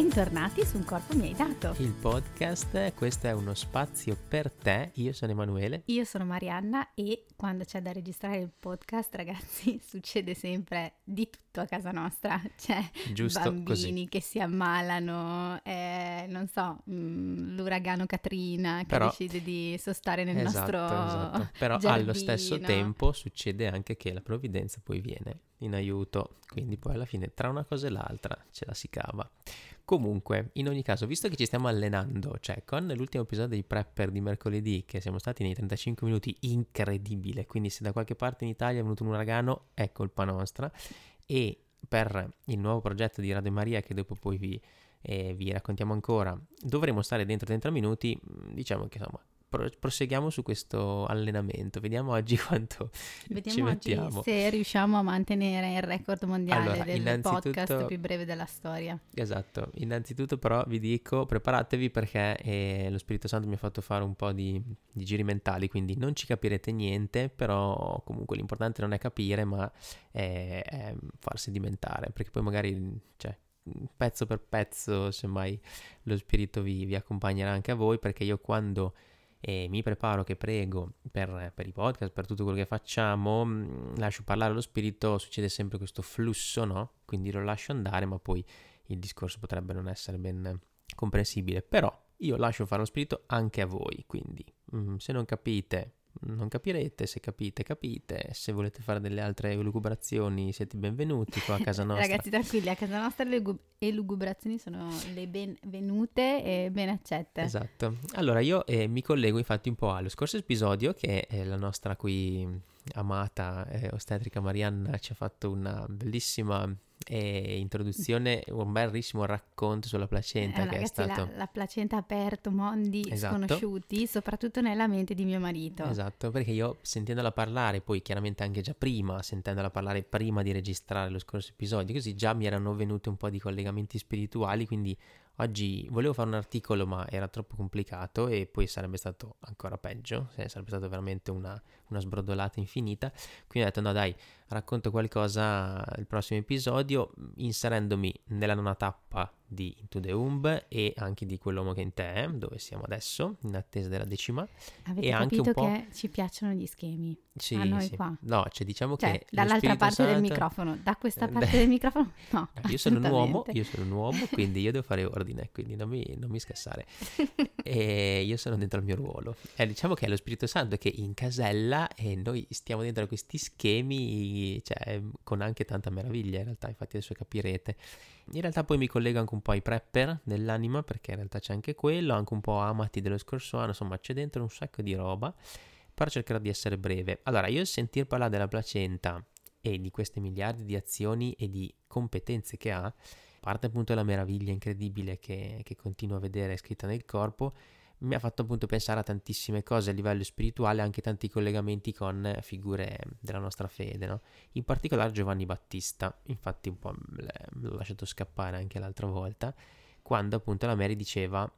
Bentornati su Un corpo mi hai dato. Il podcast, questo è uno spazio per te. Io sono Emanuele. Io sono Marianna e quando c'è da registrare il podcast, ragazzi, succede sempre di tutto a casa nostra. C'è Giusto bambini così. che si ammalano, eh, non so, mh, l'uragano Katrina che Però- decide di sostare nel esatto, nostro esatto. Però allo giardino. stesso tempo succede anche che la provvidenza poi viene in aiuto, quindi poi alla fine tra una cosa e l'altra ce la si cava. Comunque, in ogni caso, visto che ci stiamo allenando, cioè con l'ultimo episodio dei prepper di mercoledì, che siamo stati nei 35 minuti, incredibile, quindi se da qualche parte in Italia è venuto un uragano, è colpa nostra, e per il nuovo progetto di Radio Maria, che dopo poi vi, eh, vi raccontiamo ancora, dovremo stare dentro 30 minuti, mh, diciamo che insomma, pro- proseguiamo su questo allenamento, vediamo oggi quanto ci Vediamo oggi mettiamo. se riusciamo a mantenere il record mondiale Allora, del innanzitutto- podcast più breve della storia. Esatto, innanzitutto però vi dico preparatevi perché eh, lo Spirito Santo mi ha fatto fare un po' di, di giri mentali, quindi non ci capirete niente, però comunque l'importante non è capire ma è, è far sedimentare, perché poi magari cioè, pezzo per pezzo semmai lo Spirito vi, vi accompagnerà anche a voi, perché io quando eh, mi preparo, che prego per, per i podcast, per tutto quello che facciamo, mh, lascio parlare lo Spirito, succede sempre questo flusso, no? Quindi lo lascio andare, ma poi il discorso potrebbe non essere ben comprensibile, però io lascio fare lo spirito anche a voi, quindi mm, se non capite, non capirete, se capite, capite, se volete fare delle altre elucubrazioni siete benvenuti qua a casa nostra. Ragazzi, tranquilli, a casa nostra le elucubrazioni sono le benvenute e ben accette. Esatto. Allora io eh, mi collego infatti un po' allo scorso episodio che eh, la nostra qui amata eh, ostetrica Marianna ci ha fatto una bellissima eh, introduzione, un bellissimo racconto sulla placenta Eh, che ragazzi, è stato... la, la placenta ha aperto mondi Esatto. sconosciuti, soprattutto nella mente di mio marito. Esatto, perché io sentendola parlare, poi chiaramente anche già prima, sentendola parlare prima di registrare lo scorso episodio, così già mi erano venuti un po' di collegamenti spirituali, quindi oggi volevo fare un articolo ma era troppo complicato e poi sarebbe stato ancora peggio, eh, sarebbe stato veramente una, una sbrodolata infinita, quindi ho detto no dai, racconto qualcosa il prossimo episodio inserendomi nella nona tappa di Into the Umb e anche di quell'uomo che è in te, dove siamo adesso, in attesa della decima. Avete e anche capito un po'- che ci piacciono gli schemi? Sì, A noi sì. qua. No, cioè diciamo Cioè, che dall'altra parte del Santo- microfono, da questa Eh, parte del microfono? No, Io sono un uomo, io sono un uomo, quindi io devo fare ordine, quindi non mi, non mi scassare. e io sono dentro il mio ruolo. E diciamo che è lo Spirito Santo che incasella e noi stiamo dentro questi schemi, cioè, con anche tanta meraviglia in realtà, infatti adesso capirete. In realtà poi mi collego anche un po' ai prepper dell'anima, perché in realtà c'è anche quello, anche un po' amati dello scorso anno, insomma c'è dentro un sacco di roba, però cercherò di essere breve. Allora, io sentir parlare della placenta e di queste miliardi di azioni e di competenze che ha, parte appunto la meraviglia incredibile che, che continuo a vedere scritta nel corpo, mi ha fatto appunto pensare a tantissime cose a livello spirituale, anche tanti collegamenti con figure della nostra fede, no? In particolare Giovanni Battista, infatti un po' l'ho lasciato scappare anche l'altra volta, quando appunto la Mary diceva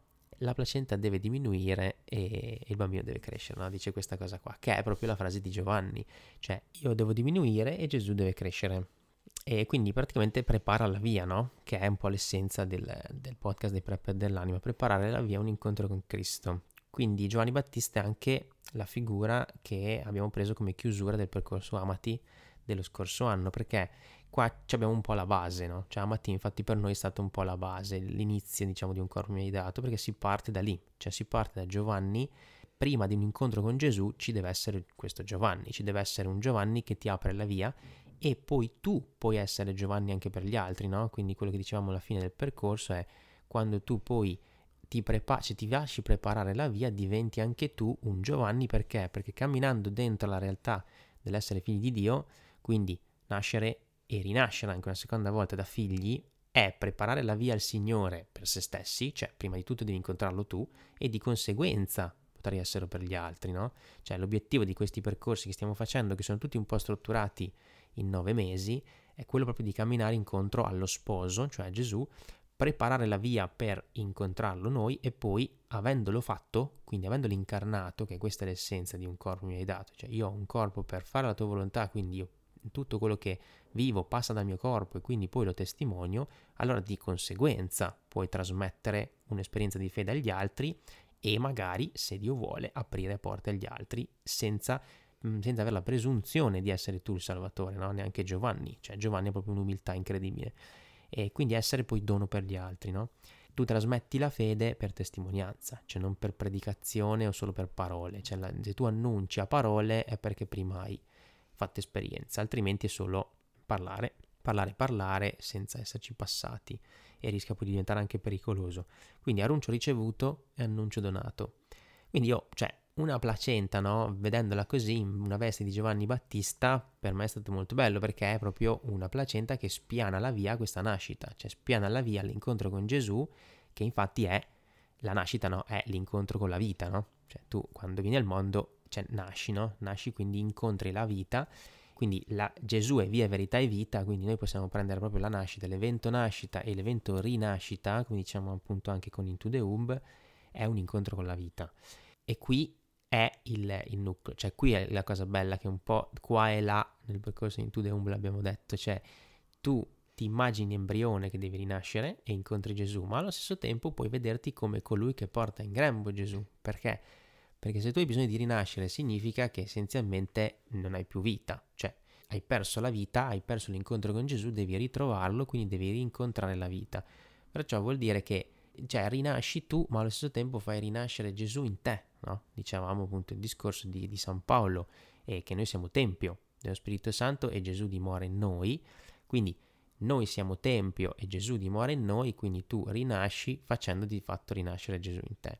la placenta deve diminuire e il bambino deve crescere, no? Dice questa cosa qua, che è proprio la frase di Giovanni, cioè io devo diminuire e Gesù deve crescere. E quindi praticamente prepara la via, no? Che è un po' l'essenza del, del podcast dei prepper dell'anima, preparare la via a un incontro con Cristo. Quindi Giovanni Battista è anche la figura che abbiamo preso come chiusura del percorso Amati dello scorso anno, perché qua abbiamo un po' la base, no? Cioè Amati infatti per noi è stata un po' la base, l'inizio diciamo di un corpo mi hai dato, perché si parte da lì, cioè si parte da Giovanni prima di un incontro con Gesù ci deve essere questo Giovanni, ci deve essere un Giovanni che ti apre la via e poi tu puoi essere Giovanni anche per gli altri, no? Quindi quello che dicevamo alla fine del percorso è quando tu poi ti, prepa- cioè ti lasci preparare la via, diventi anche tu un Giovanni perché? Perché camminando dentro la realtà dell'essere figli di Dio, quindi nascere e rinascere anche una seconda volta da figli, è preparare la via al Signore per se stessi, cioè prima di tutto devi incontrarlo tu e di conseguenza potrai essere per gli altri, no? Cioè l'obiettivo di questi percorsi che stiamo facendo, che sono tutti un po' strutturati in nove mesi, è quello proprio di camminare incontro allo sposo, cioè a Gesù, preparare la via per incontrarlo noi e poi, avendolo fatto, quindi avendolo incarnato, che questa è l'essenza di un corpo che mi hai dato, cioè io ho un corpo per fare la tua volontà, quindi io tutto quello che vivo passa dal mio corpo e quindi poi lo testimonio, allora di conseguenza puoi trasmettere un'esperienza di fede agli altri e magari, se Dio vuole, aprire porte agli altri senza, senza avere la presunzione di essere tu il Salvatore, no? neanche Giovanni, cioè Giovanni ha proprio un'umiltà incredibile e quindi essere poi dono per gli altri, no? Tu trasmetti la fede per testimonianza, cioè non per predicazione o solo per parole, cioè la, se tu annunci a parole è perché prima hai fatto esperienza, altrimenti è solo parlare, parlare, parlare senza esserci passati e rischia poi di diventare anche pericoloso. Quindi annuncio ricevuto e annuncio donato. Quindi io, cioè, una placenta, no? Vedendola così in una veste di Giovanni Battista, per me è stato molto bello perché è proprio una placenta che spiana la via a questa nascita, cioè spiana la via all'incontro con Gesù, che infatti è la nascita, no? È l'incontro con la vita, no? Cioè tu quando vieni al mondo, cioè nasci, no? Nasci quindi incontri la vita quindi la, Gesù è via, verità e vita, quindi noi possiamo prendere proprio la nascita, l'evento nascita e l'evento rinascita, come diciamo appunto anche con Into the Hub, è un incontro con la vita. E qui è il, il, nucleo, cioè qui è la cosa bella che un po' qua e là nel percorso Into the Hub l'abbiamo detto, cioè tu ti immagini embrione che devi rinascere e incontri Gesù, ma allo stesso tempo puoi vederti come colui che porta in grembo Gesù, perché? Perché se tu hai bisogno di rinascere significa che essenzialmente non hai più vita, cioè hai perso la vita, hai perso l'incontro con Gesù, devi ritrovarlo, quindi devi rincontrare la vita. Perciò vuol dire che cioè, rinasci tu, ma allo stesso tempo fai rinascere Gesù in te, no? Dicevamo appunto il discorso di, di San Paolo, e che noi siamo tempio dello Spirito Santo e Gesù dimora in noi, quindi noi siamo tempio e Gesù dimora in noi, quindi tu rinasci facendo di fatto rinascere Gesù in te.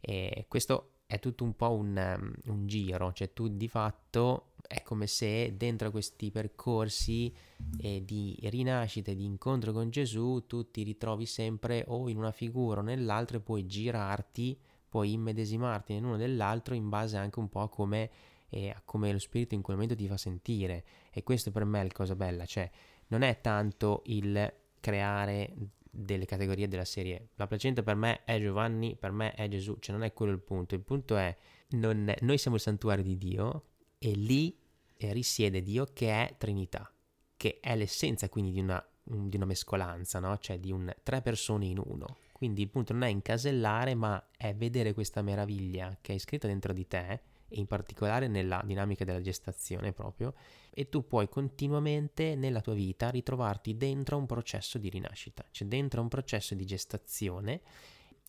E questo è tutto un po' un, um, un, giro, cioè tu di fatto è come se dentro questi percorsi eh, di rinascita e di incontro con Gesù tu ti ritrovi sempre o in una figura o nell'altra e puoi girarti, puoi immedesimarti in uno o nell'altro in base anche un po' a come, eh, a come lo spirito in quel momento ti fa sentire e questo per me è la cosa bella, cioè non è tanto il creare delle categorie della serie. La placenta per me è Giovanni, per me è Gesù, cioè non è quello il punto. Il punto è, non, noi siamo il santuario di Dio e lì eh, risiede Dio che è Trinità, che è l'essenza quindi di una, di una mescolanza, no? cioè di un tre persone in uno. Quindi il punto non è incasellare, ma è vedere questa meraviglia che è scritta dentro di te e in particolare nella dinamica della gestazione proprio, e tu puoi continuamente nella tua vita ritrovarti dentro un processo di rinascita, cioè dentro un processo di gestazione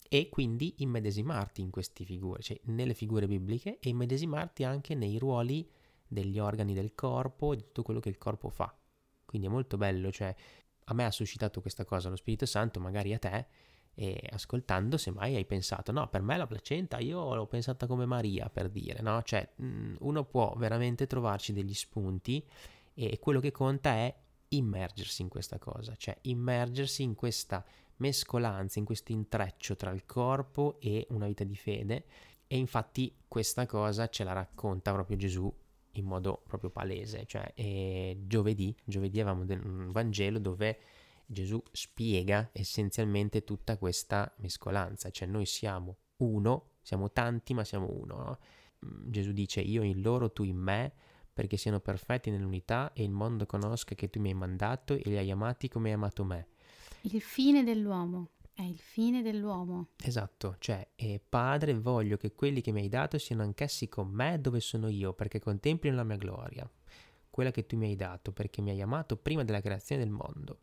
e quindi immedesimarti in queste figure, cioè nelle figure bibliche e immedesimarti anche nei ruoli degli organi del corpo e di tutto quello che il corpo fa. Quindi è molto bello, cioè a me ha suscitato questa cosa lo Spirito Santo, magari a te, e ascoltando semmai hai pensato no per me la placenta io l'ho pensata come Maria per dire no? Cioè mm, uno può veramente trovarci degli spunti e quello che conta è immergersi in questa cosa cioè immergersi in questa mescolanza in questo intreccio tra il corpo e una vita di fede e infatti questa cosa ce la racconta proprio Gesù in modo proprio palese cioè giovedì giovedì avevamo un Vangelo dove Gesù spiega essenzialmente tutta questa mescolanza, cioè noi siamo uno, siamo tanti ma siamo uno. No? Mm, Gesù dice io in loro, tu in me, perché siano perfetti nell'unità e il mondo conosca che tu mi hai mandato e li hai amati come hai amato me. Il fine dell'uomo. È il fine dell'uomo. Esatto, cioè, e Padre, voglio che quelli che mi hai dato siano anch'essi con me dove sono io, perché contemplino la mia gloria, quella che tu mi hai dato, perché mi hai amato prima della creazione del mondo.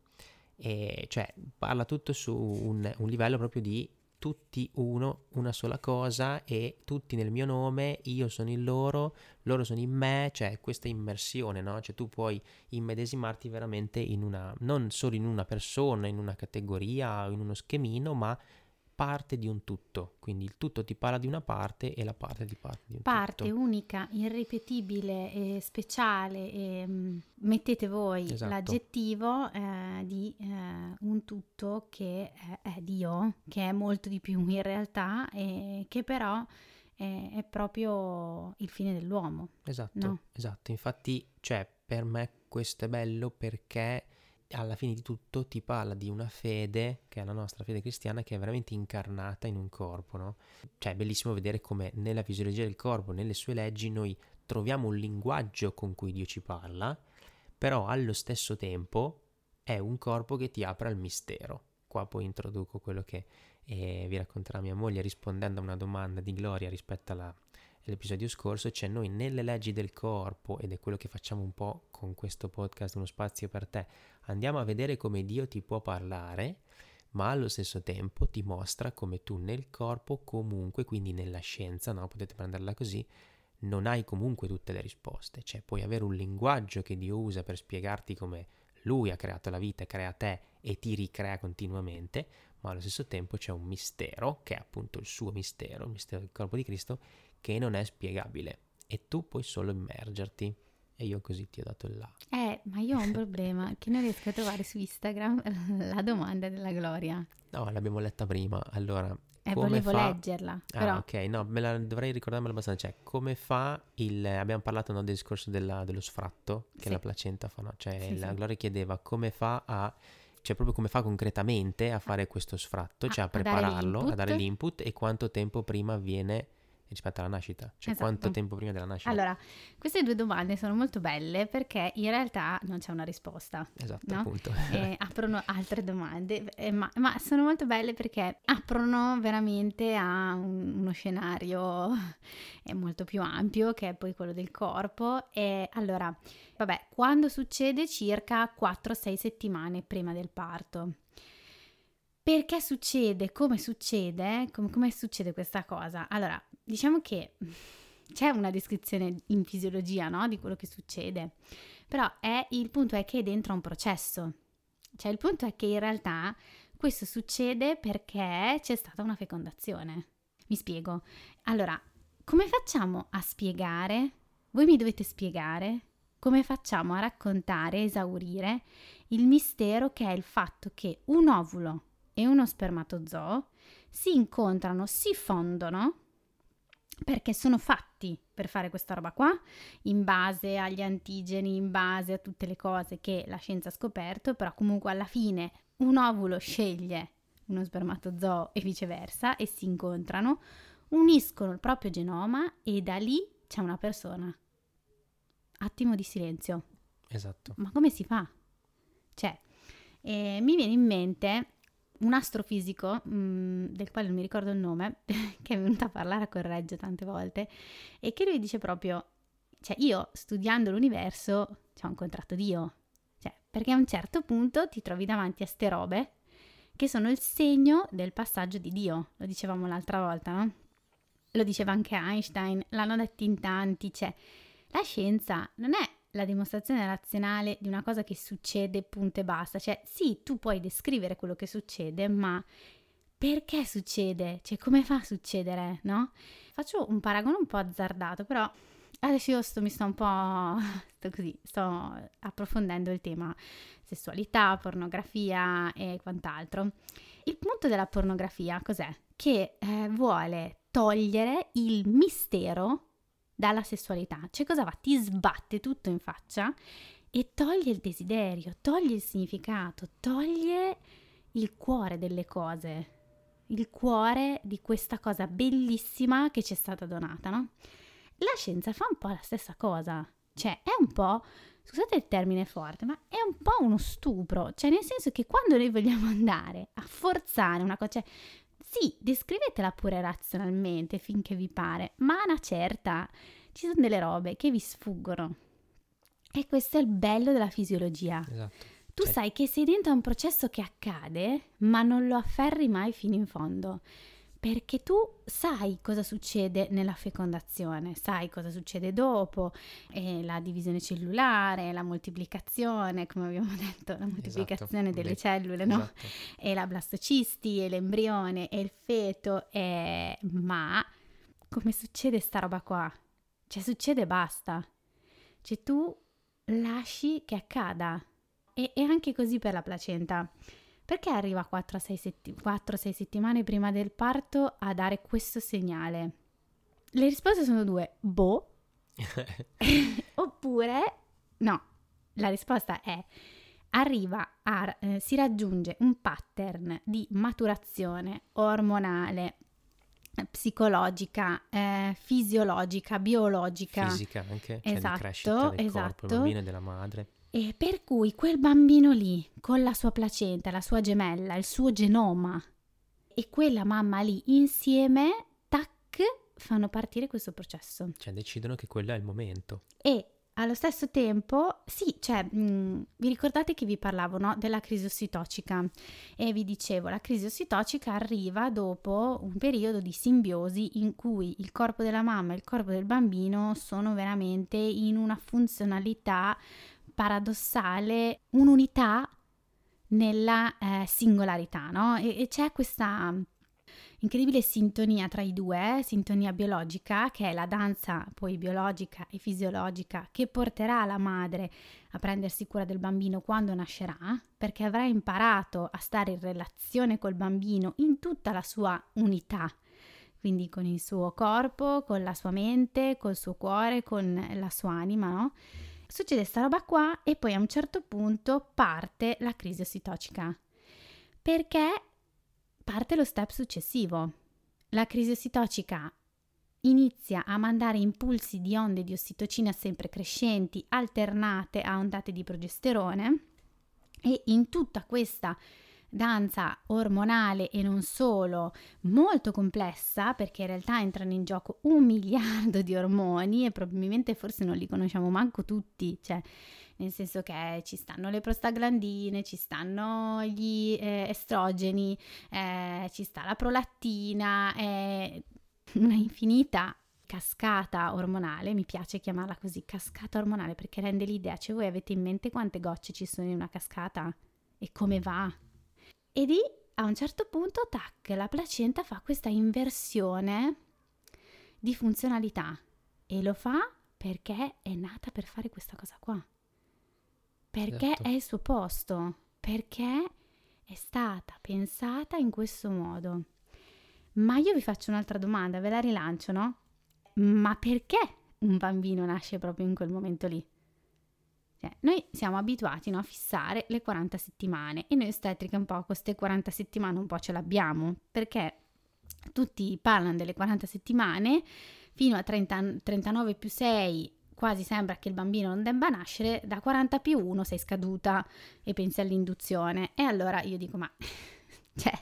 E cioè parla tutto su un, un livello proprio di tutti uno, una sola cosa e tutti nel mio nome, io sono in loro, loro sono in me, cioè questa immersione, no? Cioè tu puoi immedesimarti veramente in una, non solo in una persona, in una categoria in uno schemino, ma parte di un tutto, quindi il tutto ti parla di una parte e la parte ti parla di un parte tutto. unica, irripetibile e speciale, e, mm, mettete voi Esatto. l'aggettivo eh, di eh, un tutto che è, è Dio, che è molto di più in realtà e che però è, è proprio il fine dell'uomo. Esatto, No. esatto. Infatti, cioè, per me questo è bello perché alla fine di tutto ti parla di una fede, che è la nostra fede cristiana, che è veramente incarnata in un corpo, no? Cioè, è bellissimo vedere come nella fisiologia del corpo, nelle sue leggi, noi troviamo un linguaggio con cui Dio ci parla, però allo stesso tempo è un corpo che ti apre al mistero. Qua poi introduco quello che eh, vi racconterà mia moglie rispondendo a una domanda di Gloria rispetto alla, all'episodio scorso, cioè noi nelle leggi del corpo, ed è quello che facciamo un po' con questo podcast, uno spazio per te, andiamo a vedere come Dio ti può parlare, ma allo stesso tempo ti mostra come tu nel corpo comunque, quindi nella scienza, no? potete prenderla così, non hai comunque tutte le risposte, cioè puoi avere un linguaggio che Dio usa per spiegarti come Lui ha creato la vita, crea te e ti ricrea continuamente, ma allo stesso tempo c'è un mistero, che è appunto il suo mistero, il mistero del corpo di Cristo, che non è spiegabile e tu puoi solo immergerti. E io così ti ho dato il là. Eh, ma io ho un problema che non riesco a trovare su Instagram la domanda della Gloria. No, l'abbiamo letta prima. Allora, E come volevo fa... leggerla, Ah, però ok, no, me la dovrei ricordarmela abbastanza. Cioè, come fa il. Abbiamo parlato no, del discorso della- dello sfratto che Sì. la placenta fa, no? Cioè, Sì, la sì. Gloria chiedeva come fa a. Cioè, proprio come fa concretamente a fare questo sfratto, cioè a prepararlo, a dare l'input e quanto tempo prima avviene rispetto alla nascita. Cioè, Esatto. quanto tempo prima della nascita. Allora, queste due domande sono molto belle perché in realtà non c'è una risposta. Esatto, no? appunto. E aprono altre domande, eh, ma, ma sono molto belle perché aprono veramente a un- uno scenario eh, molto più ampio che è poi quello del corpo. E allora, vabbè, quando succede circa 4-6 settimane prima del parto. Perché succede? Come succede? Come, come succede questa cosa? Allora, diciamo che c'è una descrizione in fisiologia, no? Di quello che succede. Però è, il punto è che è dentro un processo. Cioè, il punto è che in realtà questo succede perché c'è stata una fecondazione. Mi spiego. Allora, come facciamo a spiegare? Voi mi dovete spiegare come facciamo a raccontare, esaurire il mistero che è il fatto che un ovulo e uno spermatozoo si incontrano, si fondono perché sono fatti per fare questa roba qua, in base agli antigeni, in base a tutte le cose che la scienza ha scoperto, però comunque alla fine un ovulo sceglie uno spermatozoo e viceversa e si incontrano, uniscono il proprio genoma e da lì c'è una persona. Attimo di silenzio. Esatto. Ma come si fa? Cioè, eh, mi viene in mente un astrofisico, mm, del quale non mi ricordo il nome, che è venuto a parlare a Correggio tante volte, e che lui dice proprio, cioè io studiando l'universo ci ho incontrato Dio, cioè, perché a un certo punto ti trovi davanti a ste robe che sono il segno del passaggio di Dio, lo dicevamo l'altra volta, no? Lo diceva anche Einstein, l'hanno detto in tanti, cioè, la scienza non è la dimostrazione razionale di una cosa che succede, punto e basta. Cioè, sì, tu puoi descrivere quello che succede, ma perché succede? Cioè, come fa a succedere, no? Faccio un paragone un po' azzardato, però adesso io sto, mi sto un po' sto così, sto approfondendo il tema sessualità, pornografia e quant'altro. Il punto della pornografia cos'è? Che eh, vuole togliere il mistero dalla sessualità. Cioè cosa va? Ti sbatte tutto in faccia e toglie il desiderio, toglie il significato, toglie il cuore delle cose, il cuore di questa cosa bellissima che ci è stata donata, no? La scienza fa un po' la stessa cosa, cioè è un po', scusate il termine forte, ma è un po' uno stupro, cioè nel senso che quando noi vogliamo andare a forzare una cosa, cioè sì, descrivetela pure razionalmente finché vi pare, ma a una certa ci sono delle robe che vi sfuggono. E questo è il bello della fisiologia. Esatto. Tu Cioè- sai che sei dentro a un processo che accade, ma non lo afferri mai fino in fondo. Perché tu sai cosa succede nella fecondazione, sai cosa succede dopo, eh, la divisione cellulare, la moltiplicazione, come abbiamo detto, la moltiplicazione esatto, delle le, cellule, no? Esatto. E la blastocisti, e l'embrione, e il feto, e... ma come succede sta roba qua? Cioè succede e basta. Cioè tu lasci che accada. E, e anche così per la placenta. Perché arriva 4-6 setti- settimane prima del parto a dare questo segnale? Le risposte sono due, boh, oppure no. La risposta è arriva a, eh, si raggiunge un pattern di maturazione ormonale, psicologica, eh, fisiologica, biologica. Fisica anche, esatto, cioè di crescita del esatto. corpo, bambino e della madre. E per cui quel bambino lì, con la sua placenta, la sua gemella, il suo genoma e quella mamma lì insieme, tac, fanno partire questo processo. Cioè decidono che quello è il momento. E allo stesso tempo, sì, cioè, mh, vi ricordate che vi parlavo no, della crisi ossitocica e vi dicevo, la crisi ossitocica arriva dopo un periodo di simbiosi in cui il corpo della mamma e il corpo del bambino sono veramente in una funzionalità paradossale un'unità nella eh, singolarità, no? E, e, c'è questa incredibile sintonia tra i due, eh? sintonia biologica, che è la danza poi biologica e fisiologica che porterà la madre a prendersi cura del bambino quando nascerà, perché avrà imparato a stare in relazione col bambino in tutta la sua unità quindi con il suo corpo, con la sua mente, col suo cuore, con la sua anima, no? Succede sta roba qua e poi a un certo punto parte la crisi ossitocica. Perché parte lo step successivo. La crisi ossitocica inizia a mandare impulsi di onde di ossitocina sempre crescenti, alternate a ondate di progesterone e in tutta questa danza ormonale e non solo, molto complessa perché in realtà entrano in gioco un miliardo di ormoni e probabilmente forse non li conosciamo manco tutti, cioè nel senso che ci stanno le prostaglandine, ci stanno gli eh, estrogeni, eh, ci sta la prolattina, eh, una infinita cascata ormonale, mi piace chiamarla così, cascata ormonale perché rende l'idea, cioè voi avete in mente quante gocce ci sono in una cascata e come va? E lì a un certo punto, tac, la placenta fa questa inversione di funzionalità e lo fa perché è nata per fare questa cosa qua. Perché certo. è il suo posto, perché è stata pensata in questo modo. Ma io vi faccio un'altra domanda, ve la rilancio, no? Ma perché un bambino nasce proprio in quel momento lì? Cioè, noi siamo abituati no, a fissare le 40 settimane e noi ostetriche un po' queste 40 settimane un po' ce l'abbiamo perché tutti parlano delle 40 settimane fino a 30, 39 più 6 quasi sembra che il bambino non debba nascere, da 40 più 1 sei scaduta e pensi all'induzione. E allora io dico, ma cioè,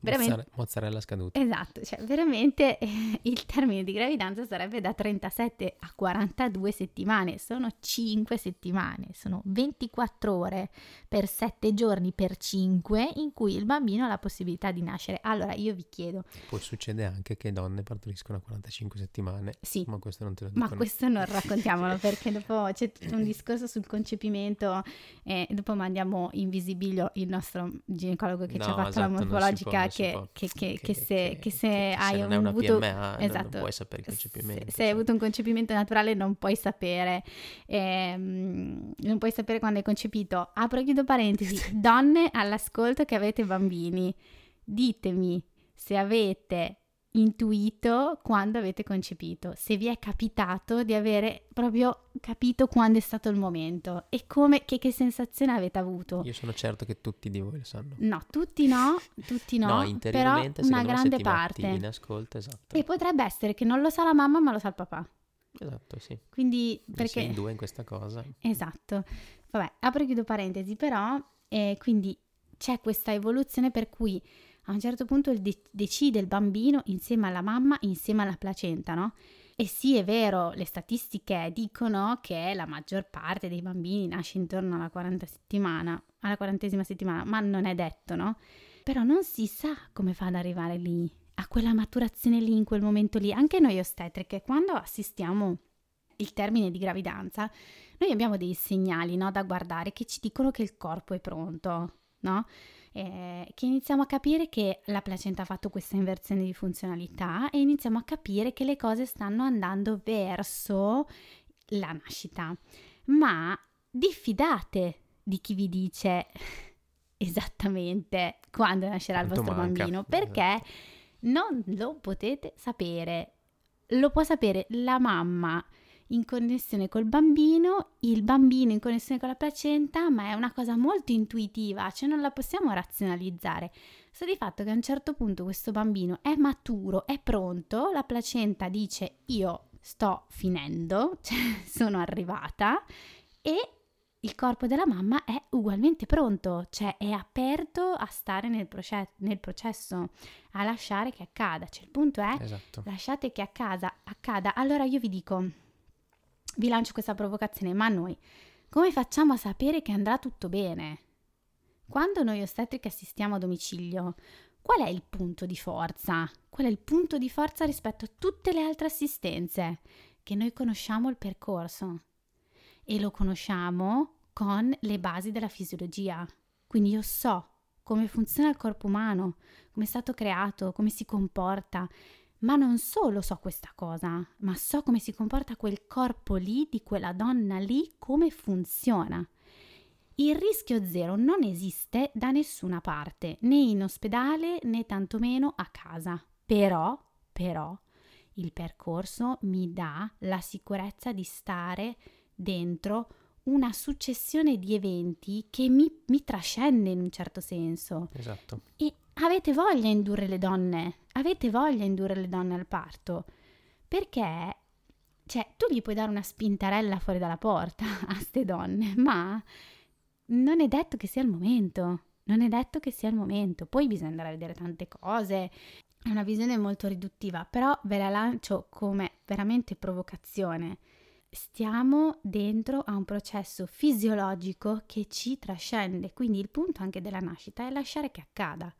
Veramente... Mozzarella scaduta. Esatto, cioè veramente eh, il termine di gravidanza sarebbe da 37 a 42 settimane, sono 5 settimane, sono 24 ore per 7 giorni per 5 in cui il bambino ha la possibilità di nascere. Allora io vi chiedo... Poi succede anche che donne partoriscono a 45 settimane. Sì. Ma questo non te lo dico. Ma questo non raccontiamolo perché dopo c'è un discorso sul concepimento e dopo mandiamo in visibilio il nostro ginecologo che no, ci ha fatto esatto, la morfologica che, che, che, che, se, che se hai un, avuto PMA, esatto, non puoi sapere il concepimento. Se, se hai avuto un concepimento naturale non puoi sapere, ehm, non puoi sapere quando hai concepito. Apro e chiudo parentesi, donne all'ascolto che avete bambini, ditemi se avete intuito quando avete concepito, se vi è capitato di avere proprio capito quando è stato il momento e come, che, che sensazione avete avuto. Io sono certo che tutti di voi lo sanno. No, tutti no, tutti no, no però una grande parte. in ascolto, esatto. E potrebbe essere che non lo sa la mamma ma lo sa il papà. Esatto, sì. Quindi perché... Sei in due in questa cosa. Esatto. Vabbè, apro e chiudo parentesi, però, eh, quindi c'è questa evoluzione per cui a un certo punto de- decide il bambino insieme alla mamma, insieme alla placenta, no? E sì, è vero, le statistiche dicono che la maggior parte dei bambini nasce intorno alla 40 settimana, alla quarantesima settimana, ma non è detto, no? Però non si sa come fa ad arrivare lì. a quella maturazione lì, in quel momento lì. Anche noi ostetriche, quando assistiamo il termine di gravidanza, noi abbiamo dei segnali no, da guardare che ci dicono che il corpo è pronto, no? Eh, che iniziamo a capire che la placenta ha fatto questa inversione di funzionalità e iniziamo a capire che le cose stanno andando verso la nascita. Ma diffidate di chi vi dice esattamente quando nascerà Quanto il vostro manca. bambino, perché non lo potete sapere. Lo può sapere la mamma in connessione col bambino, il bambino in connessione con la placenta, ma è una cosa molto intuitiva, cioè non la possiamo razionalizzare. Sta di fatto che a un certo punto questo bambino è maturo, è pronto, la placenta dice io sto finendo, cioè sono arrivata e il corpo della mamma è ugualmente pronto, cioè è aperto a stare nel, proce- nel processo, a lasciare che accada. Cioè il punto è esatto. lasciate che accada, accada. Allora io vi dico, vi lancio questa provocazione, ma noi come facciamo a sapere che andrà tutto bene? Quando noi ostetriche assistiamo a domicilio, qual è il punto di forza? Qual è il punto di forza rispetto a tutte le altre assistenze? Che noi conosciamo il percorso e lo conosciamo con le basi della fisiologia. Quindi io so come funziona il corpo umano, come è stato creato, come si comporta ma non solo so questa cosa, ma so come si comporta quel corpo lì, di quella donna lì, come funziona. Il rischio zero non esiste da nessuna parte, né in ospedale né tantomeno a casa. Però, però, il percorso mi dà la sicurezza di stare dentro una successione di eventi che mi, mi trascende in un certo senso. Esatto. E avete voglia di indurre le donne, avete voglia di indurre le donne al parto, perché, cioè, tu gli puoi dare una spintarella fuori dalla porta a ste donne, ma non è detto che sia il momento, non è detto che sia il momento, poi bisogna andare a vedere tante cose, è una visione molto riduttiva, però ve la lancio come veramente provocazione. Stiamo dentro a un processo fisiologico che ci trascende, quindi il punto anche della nascita è lasciare che accada.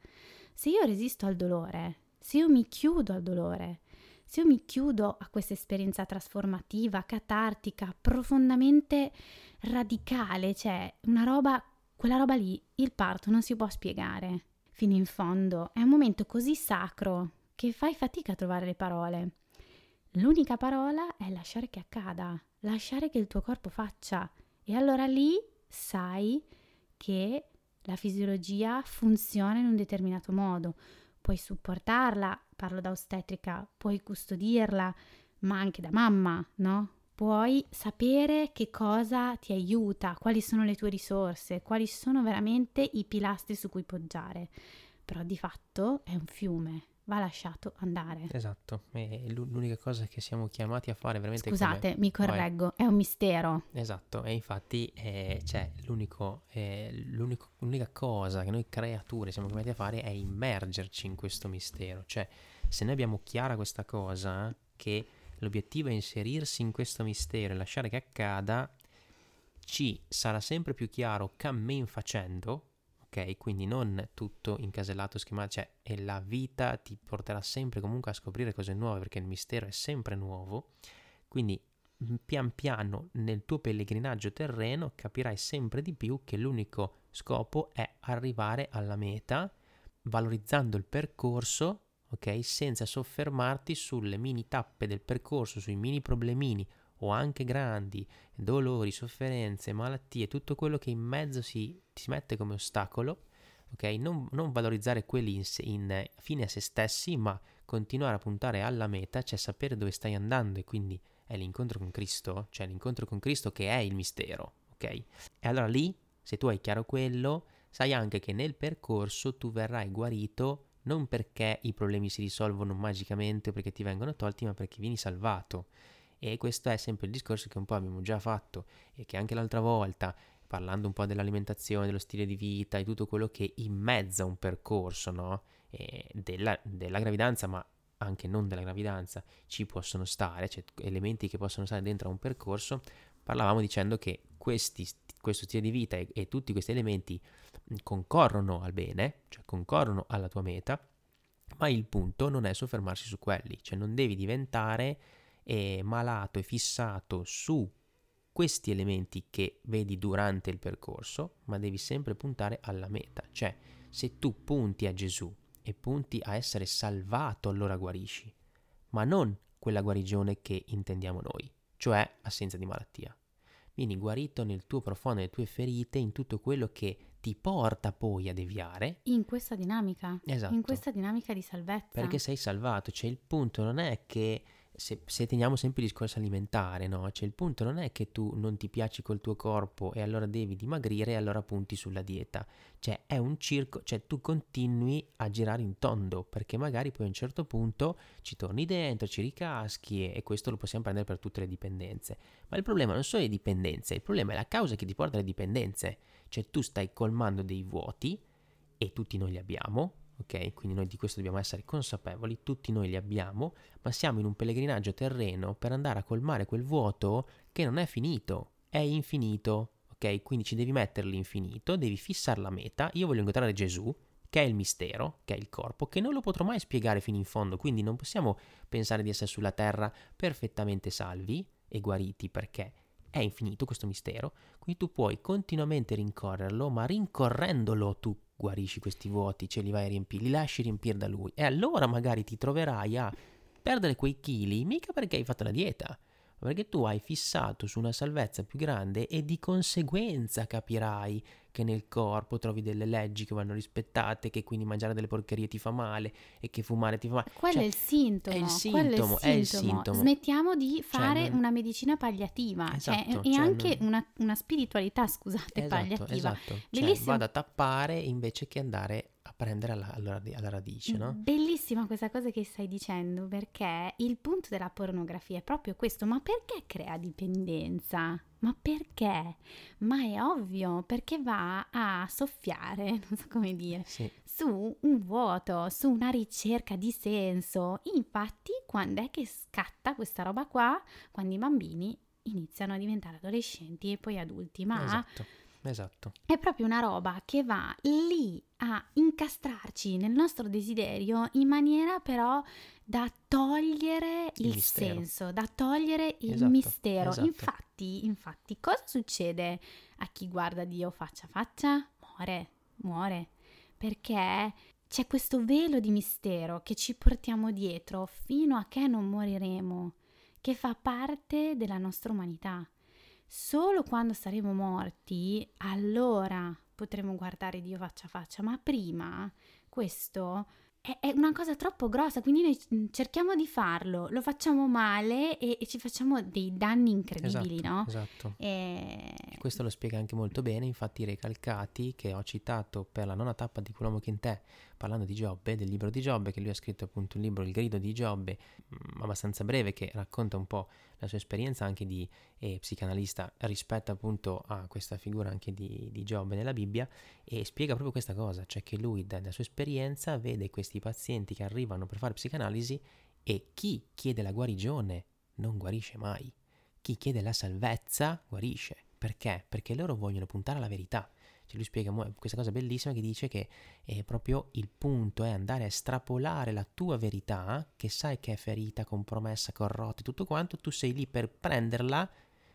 Se io resisto al dolore, se io mi chiudo al dolore, se io mi chiudo a questa esperienza trasformativa, catartica, profondamente radicale, cioè una roba, quella roba lì, il parto non si può spiegare fino in fondo. È un momento così sacro che fai fatica a trovare le parole. L'unica parola è lasciare che accada, lasciare che il tuo corpo faccia. E allora lì sai che la fisiologia funziona in un determinato modo. Puoi supportarla, parlo da ostetrica, puoi custodirla, ma anche da mamma, no? Puoi sapere che cosa ti aiuta, quali sono le tue risorse, quali sono veramente i pilastri su cui poggiare. Però di fatto è un fiume, va lasciato andare. Esatto, è l'unica cosa che siamo chiamati a fare veramente. Scusate, mi correggo, è un mistero. Esatto, e infatti eh, c'è l'unico, eh, l'unico, l'unica cosa che noi creature siamo chiamati a fare è immergerci in questo mistero. Cioè, se noi abbiamo chiara questa cosa, che l'obiettivo è inserirsi in questo mistero e lasciare che accada, ci sarà sempre più chiaro cammin facendo Quindi non tutto incasellato, schemato, cioè e la vita ti porterà sempre comunque a scoprire cose nuove perché il mistero è sempre nuovo. Quindi pian piano nel tuo pellegrinaggio terreno capirai sempre di più che l'unico scopo è arrivare alla meta valorizzando il percorso, ok? Senza soffermarti sulle mini tappe del percorso, sui mini problemini o anche grandi, dolori, sofferenze, malattie, tutto quello che in mezzo si, si mette come ostacolo, ok? Non, non valorizzare quelli in, in, fine a se stessi, ma continuare a puntare alla meta, cioè sapere dove stai andando e quindi è l'incontro con Cristo, cioè l'incontro con Cristo che è il mistero, ok? E allora lì, se tu hai chiaro quello, sai anche che nel percorso tu verrai guarito non perché i problemi si risolvono magicamente o perché ti vengono tolti, ma perché vieni salvato. E questo è sempre il discorso che un po' abbiamo già fatto e che anche l'altra volta, parlando un po' dell'alimentazione, dello stile di vita e tutto quello che in mezzo a un percorso no? della, della gravidanza, ma anche non della gravidanza, ci possono stare, cioè elementi che possono stare dentro a un percorso, parlavamo dicendo che questi, questo stile di vita e, e tutti questi elementi concorrono al bene, cioè concorrono alla tua meta, Ma il punto non è soffermarsi su quelli, cioè non devi diventare eh, malato e fissato su questi elementi che vedi durante il percorso, ma devi sempre puntare alla meta. Cioè, se tu punti a Gesù e punti a essere salvato, allora guarisci, ma non quella guarigione che intendiamo noi, cioè assenza di malattia. Vieni guarito nel tuo profondo, nelle tue ferite, in tutto quello che ti porta poi a deviare. In questa dinamica. Esatto. In questa dinamica di salvezza. Perché sei salvato, cioè il punto non è che se, se, teniamo sempre il discorso alimentare, no? Cioè il punto non è che tu non ti piaci col tuo corpo e allora devi dimagrire e allora punti sulla dieta. Cioè è un circo, cioè tu continui a girare in tondo perché magari poi a un certo punto ci torni dentro, ci ricaschi e, e questo lo possiamo prendere per tutte le dipendenze. Ma il problema non sono le dipendenze, il problema è la causa che ti porta alle dipendenze. Cioè tu stai colmando dei vuoti e tutti noi li abbiamo, ok? Quindi noi di questo dobbiamo essere consapevoli, tutti noi li abbiamo, ma siamo in un pellegrinaggio terreno per andare a colmare quel vuoto che non è finito, è infinito, ok? Quindi ci devi mettere l'infinito, devi fissare la meta. Io voglio incontrare Gesù, che è il mistero, che è il corpo, che non lo potrò mai spiegare fino in fondo, quindi non possiamo pensare di essere sulla terra perfettamente salvi e guariti perché è infinito questo mistero, quindi tu puoi continuamente rincorrerlo, ma rincorrendolo tu guarisci questi vuoti, ce li vai a riempire, li lasci riempire da lui. E allora magari ti troverai a perdere quei chili mica perché hai fatto la dieta, ma perché tu hai fissato su una salvezza più grande e di conseguenza capirai che nel corpo trovi delle leggi che vanno rispettate, che quindi mangiare delle porcherie ti fa male e che fumare ti fa male. Quello cioè, è il sintomo. È il sintomo, è il sintomo. Smettiamo di cioè, fare cioè, non... una medicina palliativa cioè, esatto, cioè, e anche non... una, una, spiritualità, scusate, esatto, palliativa. Esatto, cioè, vado a tappare invece che andare a prendere alla, alla, alla, radice, no? Bellissima questa cosa che stai dicendo, perché il punto della pornografia è proprio questo, ma perché crea dipendenza? Ma perché? Ma è ovvio, perché va a soffiare, non so come dire, sì. su un vuoto, su una ricerca di senso. Infatti, quando è che scatta questa roba qua? Quando i bambini iniziano a diventare adolescenti e poi adulti, ma esatto. Esatto. È proprio una roba che va lì a incastrarci nel nostro desiderio in maniera però da togliere il, il senso, da togliere il esatto, mistero. Esatto. Infatti, infatti, cosa succede a chi guarda Dio faccia a faccia? Muore, muore. Perché c'è questo velo di mistero che ci portiamo dietro fino a che non moriremo, che fa parte della nostra umanità. Solo quando saremo morti, allora potremo guardare Dio faccia a faccia, ma prima questo è, è una cosa troppo grossa, quindi noi mm, cerchiamo di farlo, lo facciamo male e, e ci facciamo dei danni incredibili, esatto, no? Esatto. E... Questo lo spiega anche molto bene, infatti i recalcati che ho citato per la nona tappa di Quell'uomo che in te, parlando di Giobbe, del libro di Giobbe, che lui ha scritto appunto un libro, Il grido di Giobbe, mm, abbastanza breve, che racconta un po' la sua esperienza anche di eh, psicanalista rispetto appunto a questa figura anche di, di Giobbe nella Bibbia e spiega proprio questa cosa, cioè che lui dalla sua esperienza vede questi pazienti che arrivano per fare psicanalisi e chi chiede la guarigione non guarisce mai, chi chiede la salvezza guarisce. Perché? Perché loro vogliono puntare alla verità. Cioè lui spiega questa cosa bellissima che dice che è proprio il punto è andare a estrapolare la tua verità, che sai che è ferita, compromessa, corrotta e tutto quanto, tu sei lì per prenderla,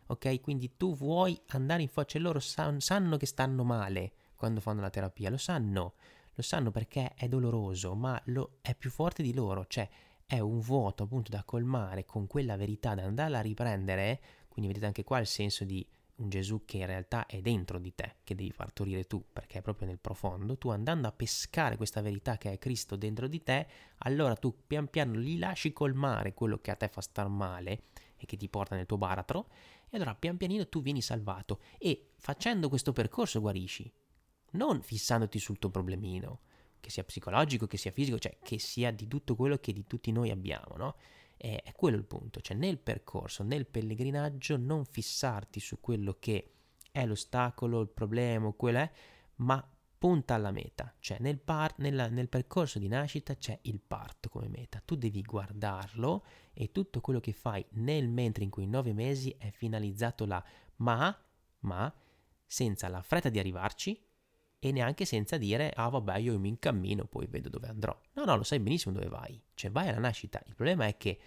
ok? Quindi tu vuoi andare in faccia, loro san, sanno che stanno male quando fanno la terapia, lo sanno, lo sanno perché è doloroso, ma lo, è più forte di loro, cioè è un vuoto appunto da colmare con quella verità, da andarla a riprendere, quindi vedete anche qua il senso di un Gesù che in realtà è dentro di te, che devi partorire tu, perché è proprio nel profondo, tu andando a pescare questa verità che è Cristo dentro di te, allora tu pian piano gli lasci colmare quello che a te fa star male e che ti porta nel tuo baratro, e allora pian pianino tu vieni salvato e facendo questo percorso guarisci, non fissandoti sul tuo problemino, che sia psicologico, che sia fisico, cioè che sia di tutto quello che di tutti noi abbiamo, no? È, è quello il punto, cioè nel percorso, nel pellegrinaggio, non fissarti su quello che è l'ostacolo, il problema, quello è, ma punta alla meta, cioè nel, par- nella, nel, percorso di nascita c'è il parto come meta, tu devi guardarlo e tutto quello che fai nel mentre in quei nove mesi è finalizzato là, ma, ma senza la fretta di arrivarci e neanche senza dire ah vabbè io mi incammino poi vedo dove andrò. No, no, lo sai benissimo dove vai, cioè vai alla nascita. Il problema è che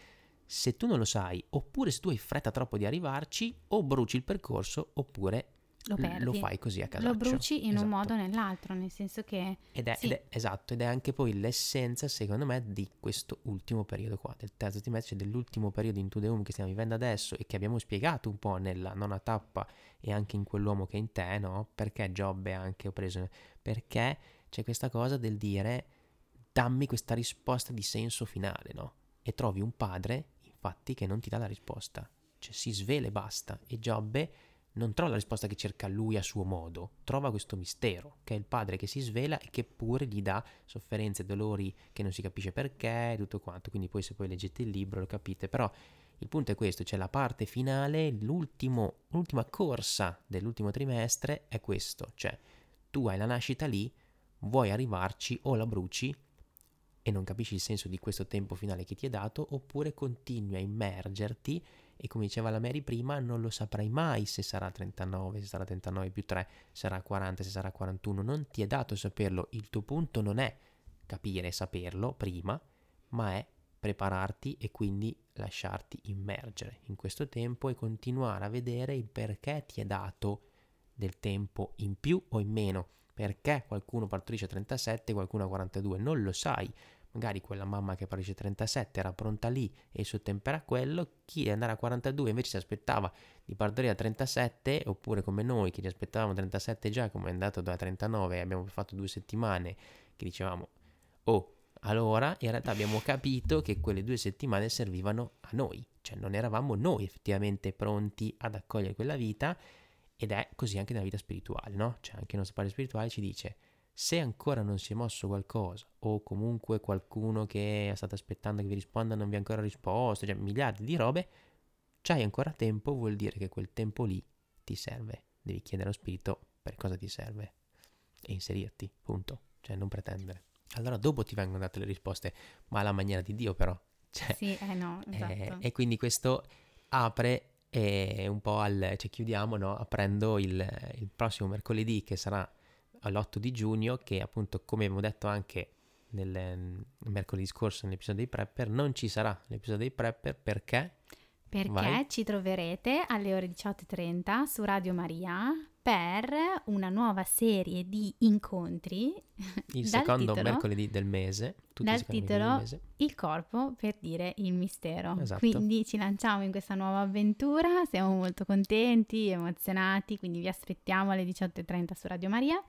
se tu non lo sai, oppure se tu hai fretta troppo di arrivarci, o bruci il percorso oppure lo, perdi. lo fai così a casa. Lo bruci in esatto. un modo o nell'altro, nel senso che... Ed è, sì. ed è, esatto, ed è anche poi l'essenza, secondo me, di questo ultimo periodo qua, del terzo trimestre, dell'ultimo periodo in To The Home che stiamo vivendo adesso e che abbiamo spiegato un po' nella nona tappa e anche in quell'uomo che è in te, no? Perché Giobbe anche ho preso... Perché c'è questa cosa del dire dammi questa risposta di senso finale, no? E trovi un padre, infatti, che non ti dà la risposta. Cioè si svela e basta. E Giobbe non trova la risposta che cerca lui a suo modo, trova questo mistero, che è il padre che si svela e che pure gli dà sofferenze, dolori che non si capisce perché, e tutto quanto. Quindi poi se poi leggete il libro lo capite, però il punto è questo, cioè la parte finale, l'ultima corsa dell'ultimo trimestre è questo, cioè tu hai la nascita lì, vuoi arrivarci o la bruci e non capisci il senso di questo tempo finale che ti è dato, oppure continui a immergerti e come diceva la Mary prima non lo saprai mai se sarà 39, se sarà 39 più 3, sarà 40, se sarà 41, non ti è dato saperlo, il tuo punto non è capire e saperlo prima, ma è prepararti e quindi lasciarti immergere in questo tempo e continuare a vedere il perché ti è dato del tempo in più o in meno, perché qualcuno partorisce a 37 qualcuno a 42, non lo sai, magari quella mamma che partorisce a 37 era pronta lì e il suo tempo era quello, chi è andare a 42 invece si aspettava di partorire a 37, oppure come noi che ci aspettavamo 37 già, come è andato da 39 e abbiamo fatto due settimane, che dicevamo, oh, allora in realtà abbiamo capito che quelle due settimane servivano a noi, cioè non eravamo noi effettivamente pronti ad accogliere quella vita ed è così anche nella vita spirituale, no? Cioè anche il nostro padre spirituale ci dice se ancora non si è mosso qualcosa o comunque qualcuno che state aspettando che vi risponda non vi ha ancora risposto, cioè miliardi di robe, c'hai ancora tempo, vuol dire che quel tempo lì ti serve. Devi chiedere allo spirito per cosa ti serve e inserirti, punto. Cioè non pretendere. Allora dopo ti vengono date le risposte, ma alla maniera di Dio però. Cioè, sì, eh no, esatto. eh, e quindi questo apre eh, un po' al... cioè chiudiamo, no? Aprendo il, il prossimo mercoledì che sarà all'8 di giugno che appunto come abbiamo detto anche nel, mm, mercoledì scorso nell'episodio dei prepper non ci sarà l'episodio dei prepper perché perché Vai. ci troverete alle ore 18.30 su Radio Maria per una nuova serie di incontri. Il secondo titolo, mercoledì del mese. dal titolo mese. Il corpo per dire il mistero. Esatto. Quindi ci lanciamo in questa nuova avventura, siamo molto contenti, emozionati, quindi vi aspettiamo alle 18.30 su Radio Maria.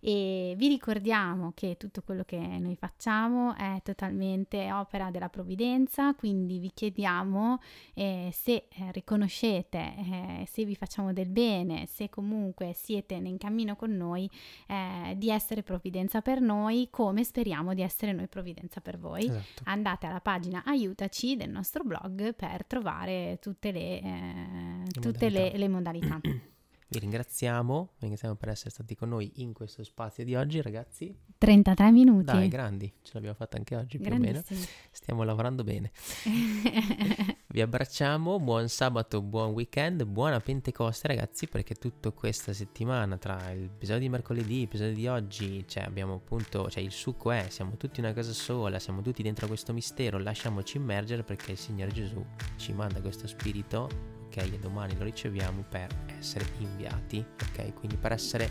E vi ricordiamo che tutto quello che noi facciamo è totalmente opera della provvidenza, quindi vi chiediamo eh, se eh, riconoscete, eh, se vi facciamo del bene, se comunque siete in cammino con noi, eh, di essere provvidenza per noi, come speriamo di essere noi provvidenza per voi. Esatto. Andate alla pagina aiutaci del nostro blog per trovare tutte le, eh, le tutte modalità. Le, le modalità. Vi ringraziamo, ringraziamo per essere stati con noi in questo spazio di oggi, ragazzi. 33 minuti. Dai, grandi, ce l'abbiamo fatta anche oggi più o meno. Stiamo lavorando bene. Vi abbracciamo, buon sabato, buon weekend, buona Pentecoste, ragazzi, perché tutta questa settimana tra l'episodio di mercoledì, l'episodio di oggi, cioè abbiamo appunto, cioè il succo è, siamo tutti una cosa sola, siamo tutti dentro questo mistero, lasciamoci immergere perché il Signore Gesù ci manda questo spirito ok? E domani lo riceviamo per essere inviati, ok? Quindi per essere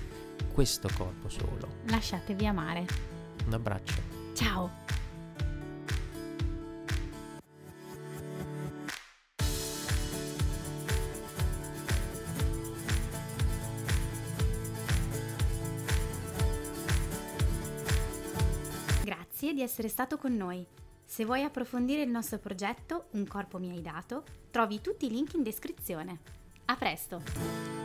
questo corpo solo. Lasciatevi amare. Un abbraccio. Ciao. Grazie di essere stato con noi. Se vuoi approfondire il nostro progetto Un corpo mi hai dato, trovi tutti i link in descrizione. A presto!